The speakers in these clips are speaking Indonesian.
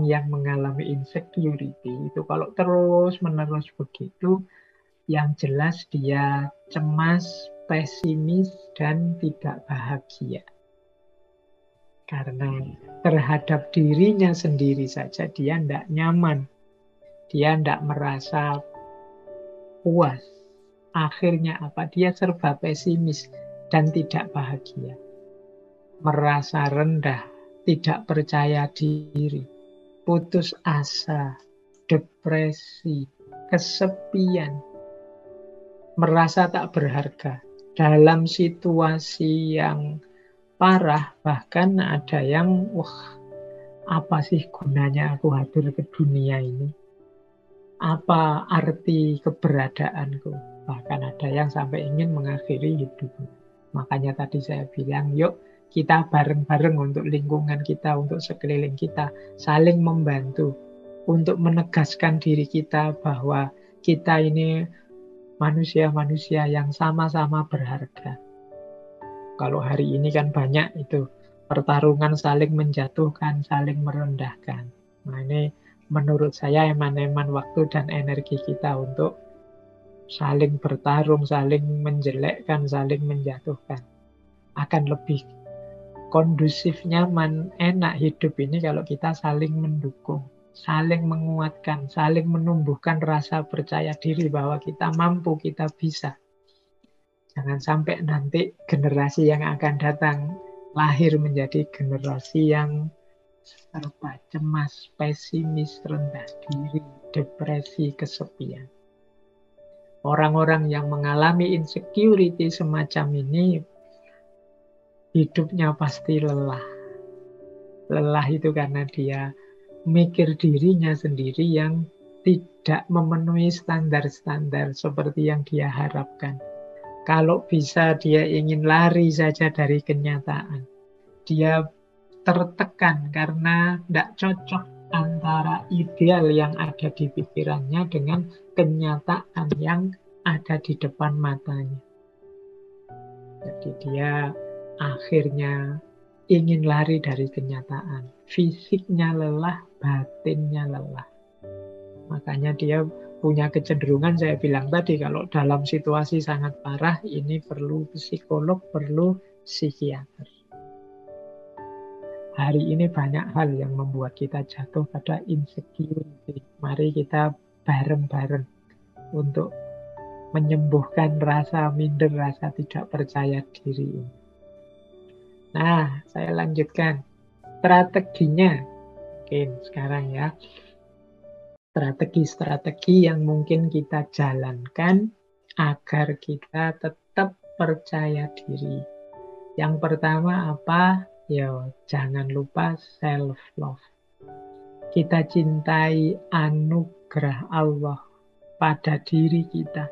orang yang mengalami insecurity itu kalau terus menerus begitu yang jelas dia cemas, pesimis dan tidak bahagia. Karena terhadap dirinya sendiri saja dia tidak nyaman. Dia tidak merasa puas. Akhirnya apa? Dia serba pesimis dan tidak bahagia. Merasa rendah, tidak percaya diri, putus asa, depresi, kesepian, merasa tak berharga. Dalam situasi yang parah bahkan ada yang wah apa sih gunanya aku hadir ke dunia ini? Apa arti keberadaanku? Bahkan ada yang sampai ingin mengakhiri hidup makanya tadi saya bilang yuk kita bareng-bareng untuk lingkungan kita, untuk sekeliling kita, saling membantu untuk menegaskan diri kita bahwa kita ini manusia-manusia yang sama-sama berharga. Kalau hari ini kan banyak itu pertarungan saling menjatuhkan, saling merendahkan. Nah ini menurut saya eman-eman waktu dan energi kita untuk saling bertarung, saling menjelekkan, saling menjatuhkan. Akan lebih kondusif, nyaman, enak hidup ini kalau kita saling mendukung, saling menguatkan, saling menumbuhkan rasa percaya diri bahwa kita mampu, kita bisa. Jangan sampai nanti generasi yang akan datang lahir menjadi generasi yang serba cemas, pesimis, rendah diri, depresi, kesepian. Orang-orang yang mengalami insecurity semacam ini hidupnya pasti lelah. Lelah itu karena dia mikir dirinya sendiri yang tidak memenuhi standar-standar seperti yang dia harapkan. Kalau bisa dia ingin lari saja dari kenyataan. Dia tertekan karena tidak cocok antara ideal yang ada di pikirannya dengan kenyataan yang ada di depan matanya. Jadi dia akhirnya ingin lari dari kenyataan. Fisiknya lelah, batinnya lelah. Makanya dia punya kecenderungan saya bilang tadi kalau dalam situasi sangat parah ini perlu psikolog, perlu psikiater. Hari ini banyak hal yang membuat kita jatuh pada insecurity. Mari kita bareng-bareng untuk menyembuhkan rasa minder, rasa tidak percaya diri ini. Nah, saya lanjutkan. Strateginya. Oke, sekarang ya. Strategi-strategi yang mungkin kita jalankan agar kita tetap percaya diri. Yang pertama apa? Ya, jangan lupa self love. Kita cintai anugerah Allah pada diri kita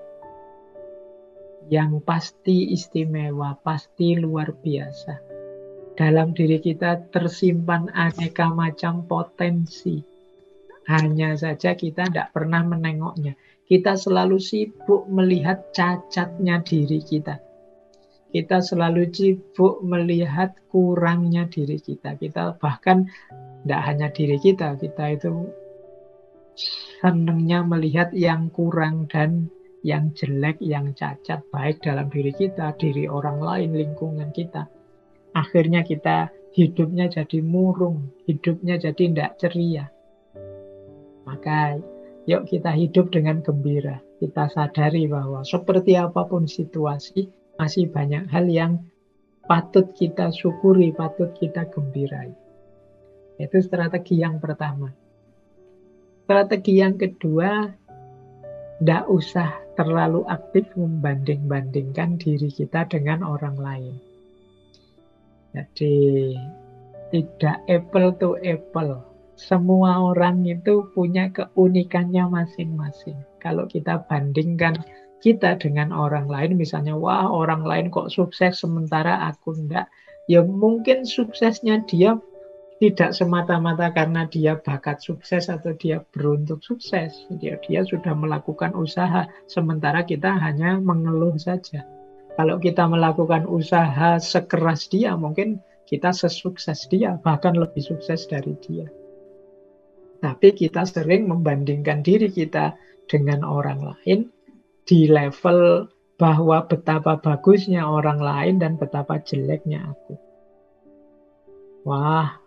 yang pasti istimewa, pasti luar biasa dalam diri kita tersimpan aneka macam potensi. Hanya saja kita tidak pernah menengoknya. Kita selalu sibuk melihat cacatnya diri kita. Kita selalu sibuk melihat kurangnya diri kita. Kita bahkan tidak hanya diri kita, kita itu senangnya melihat yang kurang dan yang jelek, yang cacat, baik dalam diri kita, diri orang lain, lingkungan kita akhirnya kita hidupnya jadi murung, hidupnya jadi tidak ceria. Maka yuk kita hidup dengan gembira. Kita sadari bahwa seperti apa pun situasi, masih banyak hal yang patut kita syukuri, patut kita gembirai. Itu strategi yang pertama. Strategi yang kedua, tidak usah terlalu aktif membanding-bandingkan diri kita dengan orang lain. Jadi tidak apple to apple. Semua orang itu punya keunikannya masing-masing. Kalau kita bandingkan kita dengan orang lain, misalnya, wah orang lain kok sukses sementara aku enggak. Ya mungkin suksesnya dia tidak semata-mata karena dia bakat sukses atau dia beruntung sukses. Dia, dia sudah melakukan usaha, sementara kita hanya mengeluh saja. Kalau kita melakukan usaha sekeras dia, mungkin kita sesukses dia, bahkan lebih sukses dari dia. Tapi kita sering membandingkan diri kita dengan orang lain di level bahwa betapa bagusnya orang lain dan betapa jeleknya aku. Wah,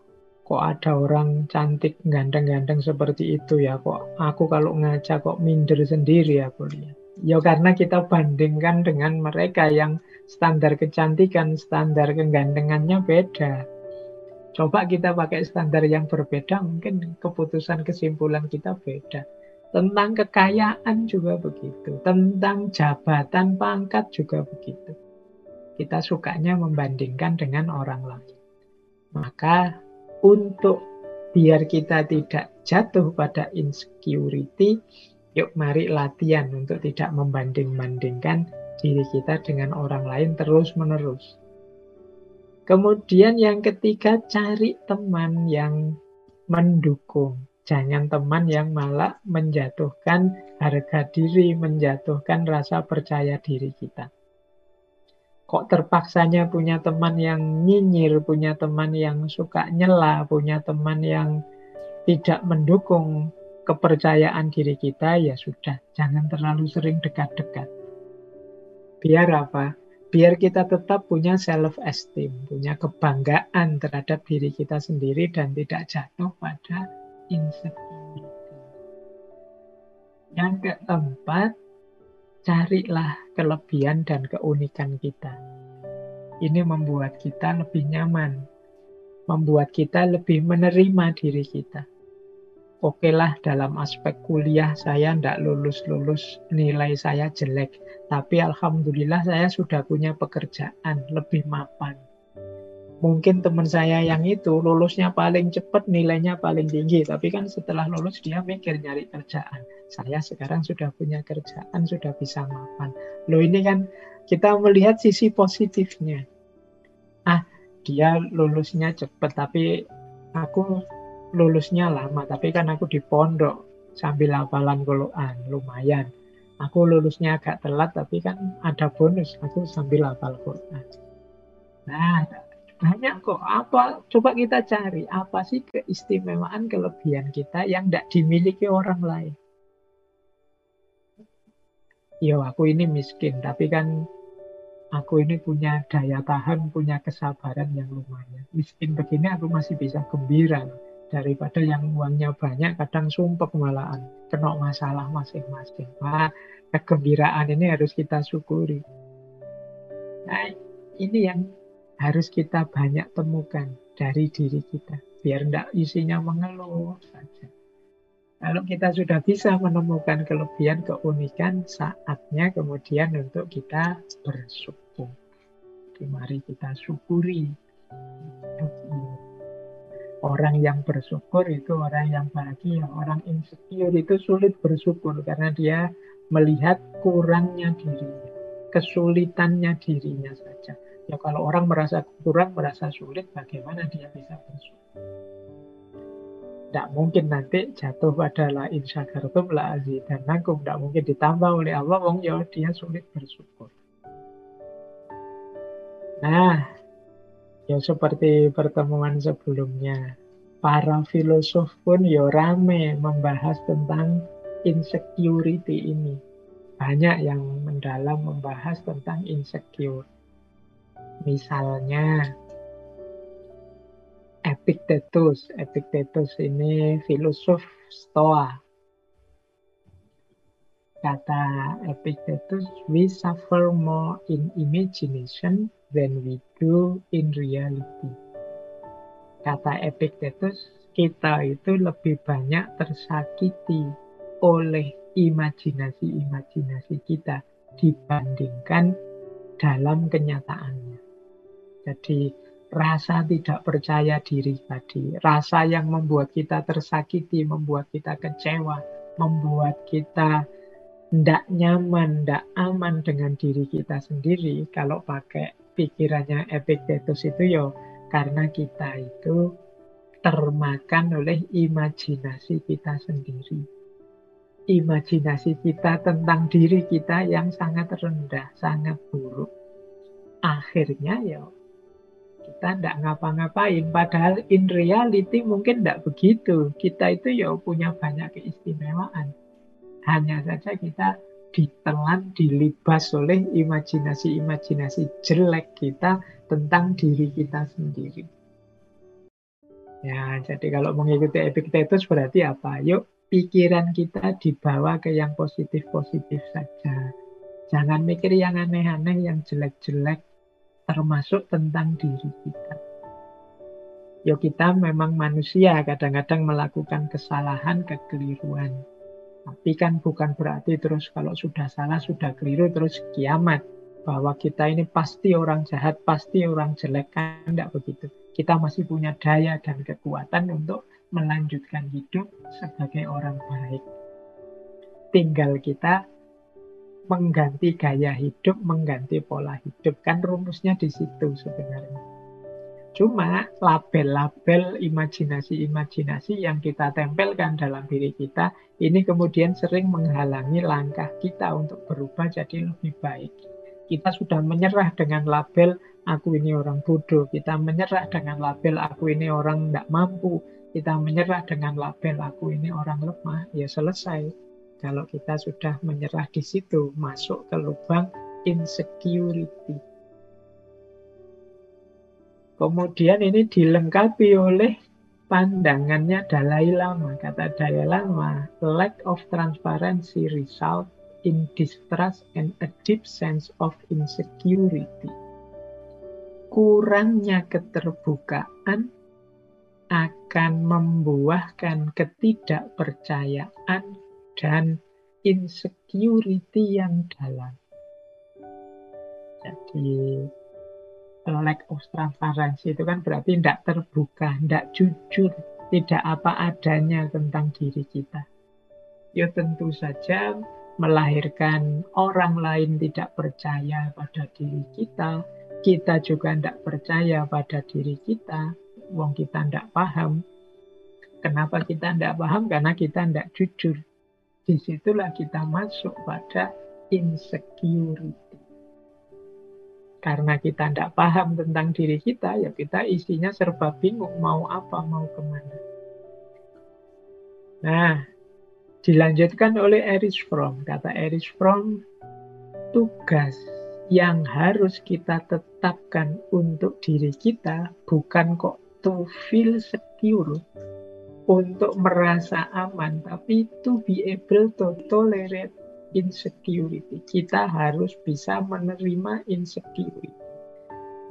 kok ada orang cantik ganteng-ganteng seperti itu ya kok aku kalau ngaca kok minder sendiri aku lihat. Ya karena kita bandingkan dengan mereka yang standar kecantikan, standar kegantengannya beda. Coba kita pakai standar yang berbeda, mungkin keputusan kesimpulan kita beda. Tentang kekayaan juga begitu. Tentang jabatan pangkat juga begitu. Kita sukanya membandingkan dengan orang lain. Maka untuk biar kita tidak jatuh pada insecurity, yuk mari latihan untuk tidak membanding-bandingkan diri kita dengan orang lain terus-menerus. Kemudian yang ketiga, cari teman yang mendukung. Jangan teman yang malah menjatuhkan harga diri, menjatuhkan rasa percaya diri kita. Kok terpaksanya punya teman yang nyinyir, punya teman yang suka nyela, punya teman yang tidak mendukung kepercayaan diri kita, ya sudah, jangan terlalu sering dekat-dekat. Biar apa? Biar kita tetap punya self esteem, punya kebanggaan terhadap diri kita sendiri dan tidak jatuh pada insecurity. Yang keempat, carilah kelebihan dan keunikan kita. Ini membuat kita lebih nyaman, membuat kita lebih menerima diri kita. Oke lah dalam aspek kuliah saya tidak lulus-lulus, nilai saya jelek. Tapi Alhamdulillah saya sudah punya pekerjaan, lebih mapan mungkin teman saya yang itu lulusnya paling cepat, nilainya paling tinggi. Tapi kan setelah lulus dia mikir nyari kerjaan. Saya sekarang sudah punya kerjaan, sudah bisa mapan. Lo ini kan kita melihat sisi positifnya. Ah, dia lulusnya cepat, tapi aku lulusnya lama. Tapi kan aku di pondok sambil hafalan Quran, lumayan. Aku lulusnya agak telat, tapi kan ada bonus. Aku sambil hafal Quran. Nah, banyak kok. Apa? Coba kita cari apa sih keistimewaan kelebihan kita yang tidak dimiliki orang lain. Yo, aku ini miskin, tapi kan aku ini punya daya tahan, punya kesabaran yang lumayan. Miskin begini aku masih bisa gembira daripada yang uangnya banyak kadang sumpek malahan kena masalah masing-masing. Nah, kegembiraan ini harus kita syukuri. Nah, ini yang harus kita banyak temukan dari diri kita. Biar tidak isinya mengeluh saja. Kalau kita sudah bisa menemukan kelebihan, keunikan, saatnya kemudian untuk kita bersyukur. Jadi mari kita syukuri. Orang yang bersyukur itu orang yang bahagia. Orang insecure itu sulit bersyukur karena dia melihat kurangnya dirinya, kesulitannya dirinya saja. Ya kalau orang merasa kurang, merasa sulit, bagaimana dia bisa bersyukur? Tidak mungkin nanti jatuh pada la insyakartum la azidanakum. Tidak mungkin ditambah oleh Allah, wong ya dia sulit bersyukur. Nah, ya seperti pertemuan sebelumnya, para filosof pun ya rame membahas tentang insecurity ini. Banyak yang mendalam membahas tentang insecure. Misalnya Epictetus. Epictetus ini filosof Stoa. Kata Epictetus, we suffer more in imagination than we do in reality. Kata Epictetus, kita itu lebih banyak tersakiti oleh imajinasi-imajinasi kita dibandingkan dalam kenyataannya. Jadi rasa tidak percaya diri tadi, rasa yang membuat kita tersakiti, membuat kita kecewa, membuat kita tidak nyaman, tidak aman dengan diri kita sendiri. Kalau pakai pikirannya Epictetus itu yo karena kita itu termakan oleh imajinasi kita sendiri. Imajinasi kita tentang diri kita yang sangat rendah, sangat buruk. Akhirnya ya kita tidak ngapa-ngapain. Padahal in reality mungkin tidak begitu. Kita itu ya punya banyak keistimewaan. Hanya saja kita ditelan, dilibas oleh imajinasi-imajinasi jelek kita tentang diri kita sendiri. Ya, jadi kalau mengikuti Epictetus berarti apa? Yuk, pikiran kita dibawa ke yang positif-positif saja. Jangan mikir yang aneh-aneh, yang jelek-jelek, termasuk tentang diri kita. Yo kita memang manusia, kadang-kadang melakukan kesalahan, kekeliruan. Tapi kan bukan berarti terus kalau sudah salah, sudah keliru, terus kiamat. Bahwa kita ini pasti orang jahat, pasti orang jelek, kan tidak begitu. Kita masih punya daya dan kekuatan untuk melanjutkan hidup sebagai orang baik. Tinggal kita mengganti gaya hidup, mengganti pola hidup. Kan rumusnya di situ sebenarnya. Cuma label-label imajinasi-imajinasi yang kita tempelkan dalam diri kita ini kemudian sering menghalangi langkah kita untuk berubah jadi lebih baik. Kita sudah menyerah dengan label aku ini orang bodoh, kita menyerah dengan label aku ini orang tidak mampu, kita menyerah dengan label aku ini orang lemah, ya selesai kalau kita sudah menyerah di situ, masuk ke lubang insecurity. Kemudian ini dilengkapi oleh pandangannya Dalai Lama. Kata Dalai Lama, lack of transparency result in distrust and a deep sense of insecurity. Kurangnya keterbukaan akan membuahkan ketidakpercayaan dan insecurity yang dalam. Jadi lack of transparency itu kan berarti tidak terbuka, tidak jujur, tidak apa adanya tentang diri kita. Ya tentu saja melahirkan orang lain tidak percaya pada diri kita, kita juga tidak percaya pada diri kita, wong kita tidak paham. Kenapa kita tidak paham? Karena kita tidak jujur di situlah kita masuk pada insecurity. Karena kita tidak paham tentang diri kita, ya kita isinya serba bingung mau apa, mau ke mana. Nah, dilanjutkan oleh Erich Fromm. Kata Erich Fromm, tugas yang harus kita tetapkan untuk diri kita bukan kok to feel secure, untuk merasa aman, tapi to be able to tolerate insecurity. Kita harus bisa menerima insecurity.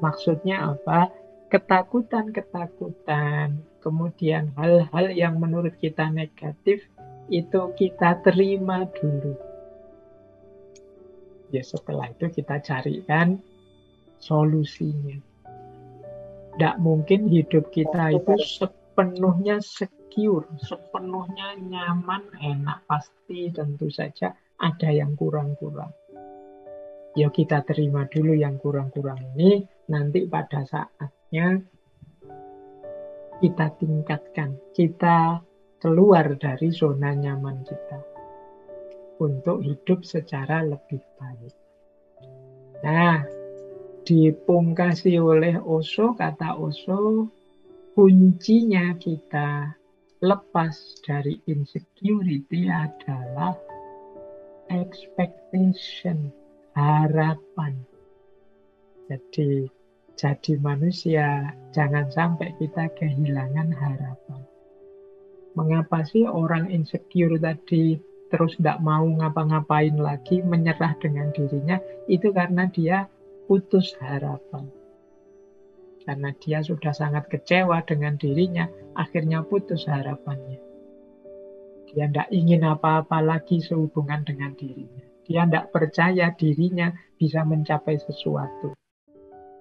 Maksudnya apa? Ketakutan-ketakutan, kemudian hal-hal yang menurut kita negatif, itu kita terima dulu. Ya setelah itu kita carikan solusinya. Tidak mungkin hidup kita itu sepenuhnya secure, sepenuhnya nyaman, enak, pasti tentu saja ada yang kurang-kurang. Ya kita terima dulu yang kurang-kurang ini, nanti pada saatnya kita tingkatkan, kita keluar dari zona nyaman kita untuk hidup secara lebih baik. Nah, dipungkasi oleh Oso, kata Oso, kuncinya kita lepas dari insecurity adalah expectation, harapan. Jadi, jadi manusia, jangan sampai kita kehilangan harapan. Mengapa sih orang insecure tadi terus tidak mau ngapa-ngapain lagi, menyerah dengan dirinya, itu karena dia putus harapan karena dia sudah sangat kecewa dengan dirinya, akhirnya putus harapannya. Dia tidak ingin apa-apa lagi sehubungan dengan dirinya. Dia tidak percaya dirinya bisa mencapai sesuatu.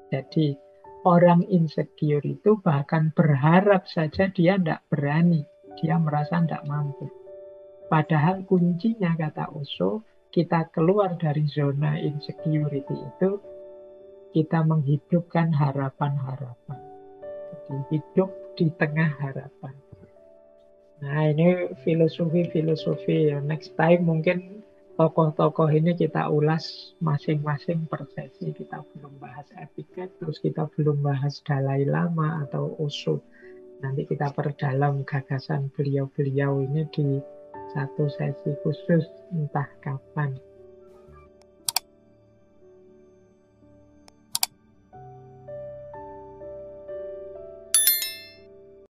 Jadi, orang insecure itu bahkan berharap saja dia tidak berani. Dia merasa tidak mampu. Padahal kuncinya, kata Osho, kita keluar dari zona insecurity itu kita menghidupkan harapan-harapan. Jadi hidup di tengah harapan. Nah ini filosofi-filosofi ya. Next time mungkin tokoh-tokoh ini kita ulas masing-masing per sesi. Kita belum bahas Epictetus, kita belum bahas Dalai Lama atau Osho. Nanti kita perdalam gagasan beliau-beliau ini di satu sesi khusus entah kapan.